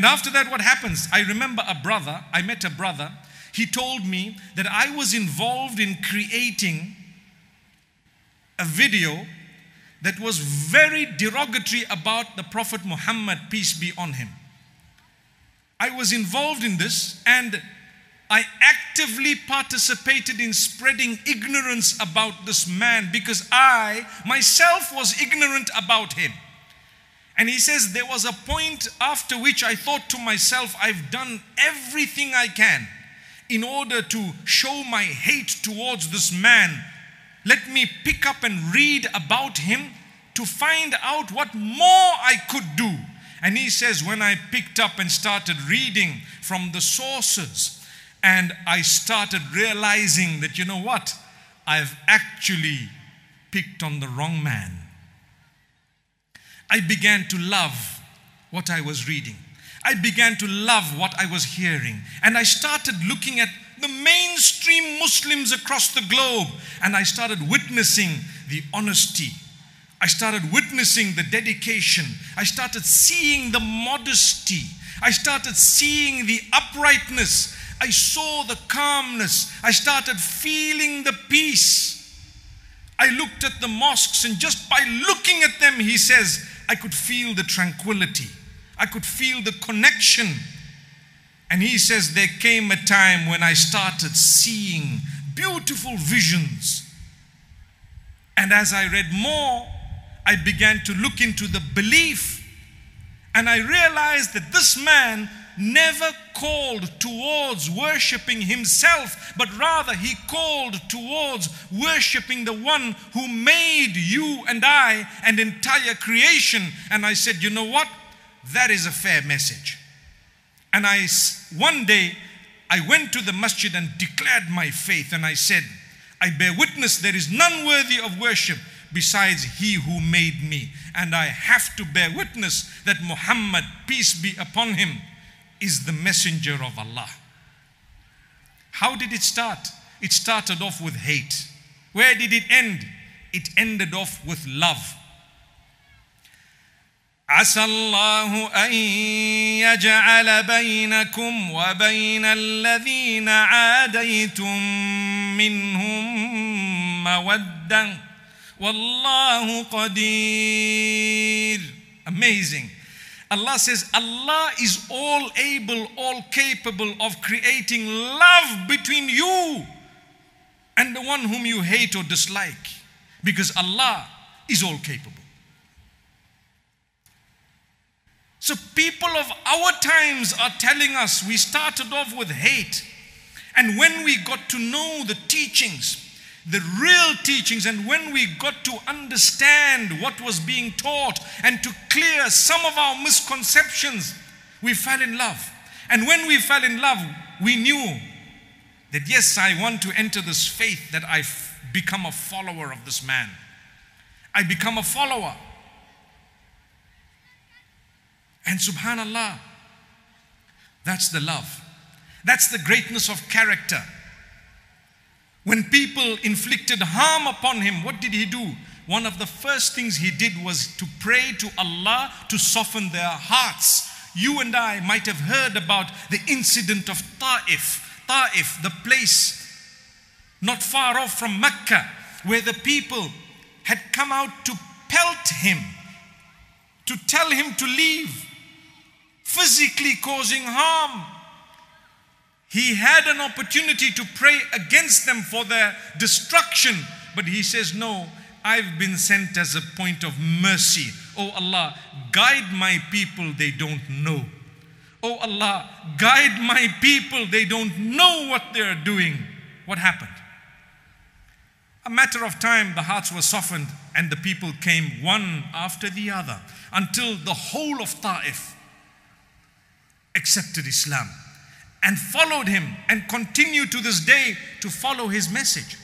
And after that, what happens? I remember a brother, I met a brother, he told me that I was involved in creating a video that was very derogatory about the Prophet Muhammad, peace be on him. I was involved in this and I actively participated in spreading ignorance about this man because I myself was ignorant about him. And he says, There was a point after which I thought to myself, I've done everything I can in order to show my hate towards this man. Let me pick up and read about him to find out what more I could do. And he says, When I picked up and started reading from the sources, and I started realizing that, you know what? I've actually picked on the wrong man. I began to love what I was reading. I began to love what I was hearing. And I started looking at the mainstream Muslims across the globe. And I started witnessing the honesty. I started witnessing the dedication. I started seeing the modesty. I started seeing the uprightness. I saw the calmness. I started feeling the peace. I looked at the mosques, and just by looking at them, he says, I could feel the tranquility. I could feel the connection. And he says, There came a time when I started seeing beautiful visions. And as I read more, I began to look into the belief. And I realized that this man never called towards worshiping himself, but rather he called towards worshiping the one who made you and I and entire creation. And I said, you know what? That is a fair message. And I, one day, I went to the masjid and declared my faith, and I said, I bear witness there is none worthy of worship besides he who made me. And I have to bear witness that Muhammad, peace be upon him, is the messenger of Allah. How did it start? It started off with hate. Where did it end? It ended off with love. عسى الله أن يجعل بينكم وبين الذين عاديتم منهم مودة والله قدير Amazing. Allah says, Allah is all able, all capable of creating love between you and the one whom you hate or dislike. Because Allah is all capable. So, people of our times are telling us we started off with hate. And when we got to know the teachings, the real teachings, and when we got to understand what was being taught and to clear some of our misconceptions, we fell in love. And when we fell in love, we knew that yes, I want to enter this faith, that I become a follower of this man. I become a follower. And subhanallah, that's the love. That's the greatness of character. When people inflicted harm upon him, what did he do? One of the first things he did was to pray to Allah to soften their hearts. You and I might have heard about the incident of Ta'if. Ta'if, the place not far off from Mecca, where the people had come out to pelt him, to tell him to leave, physically causing harm. He had an opportunity to pray against them for their destruction, but he says, No, I've been sent as a point of mercy. Oh Allah, guide my people, they don't know. Oh Allah, guide my people, they don't know what they're doing. What happened? A matter of time, the hearts were softened and the people came one after the other until the whole of Ta'if accepted Islam and followed him and continue to this day to follow his message.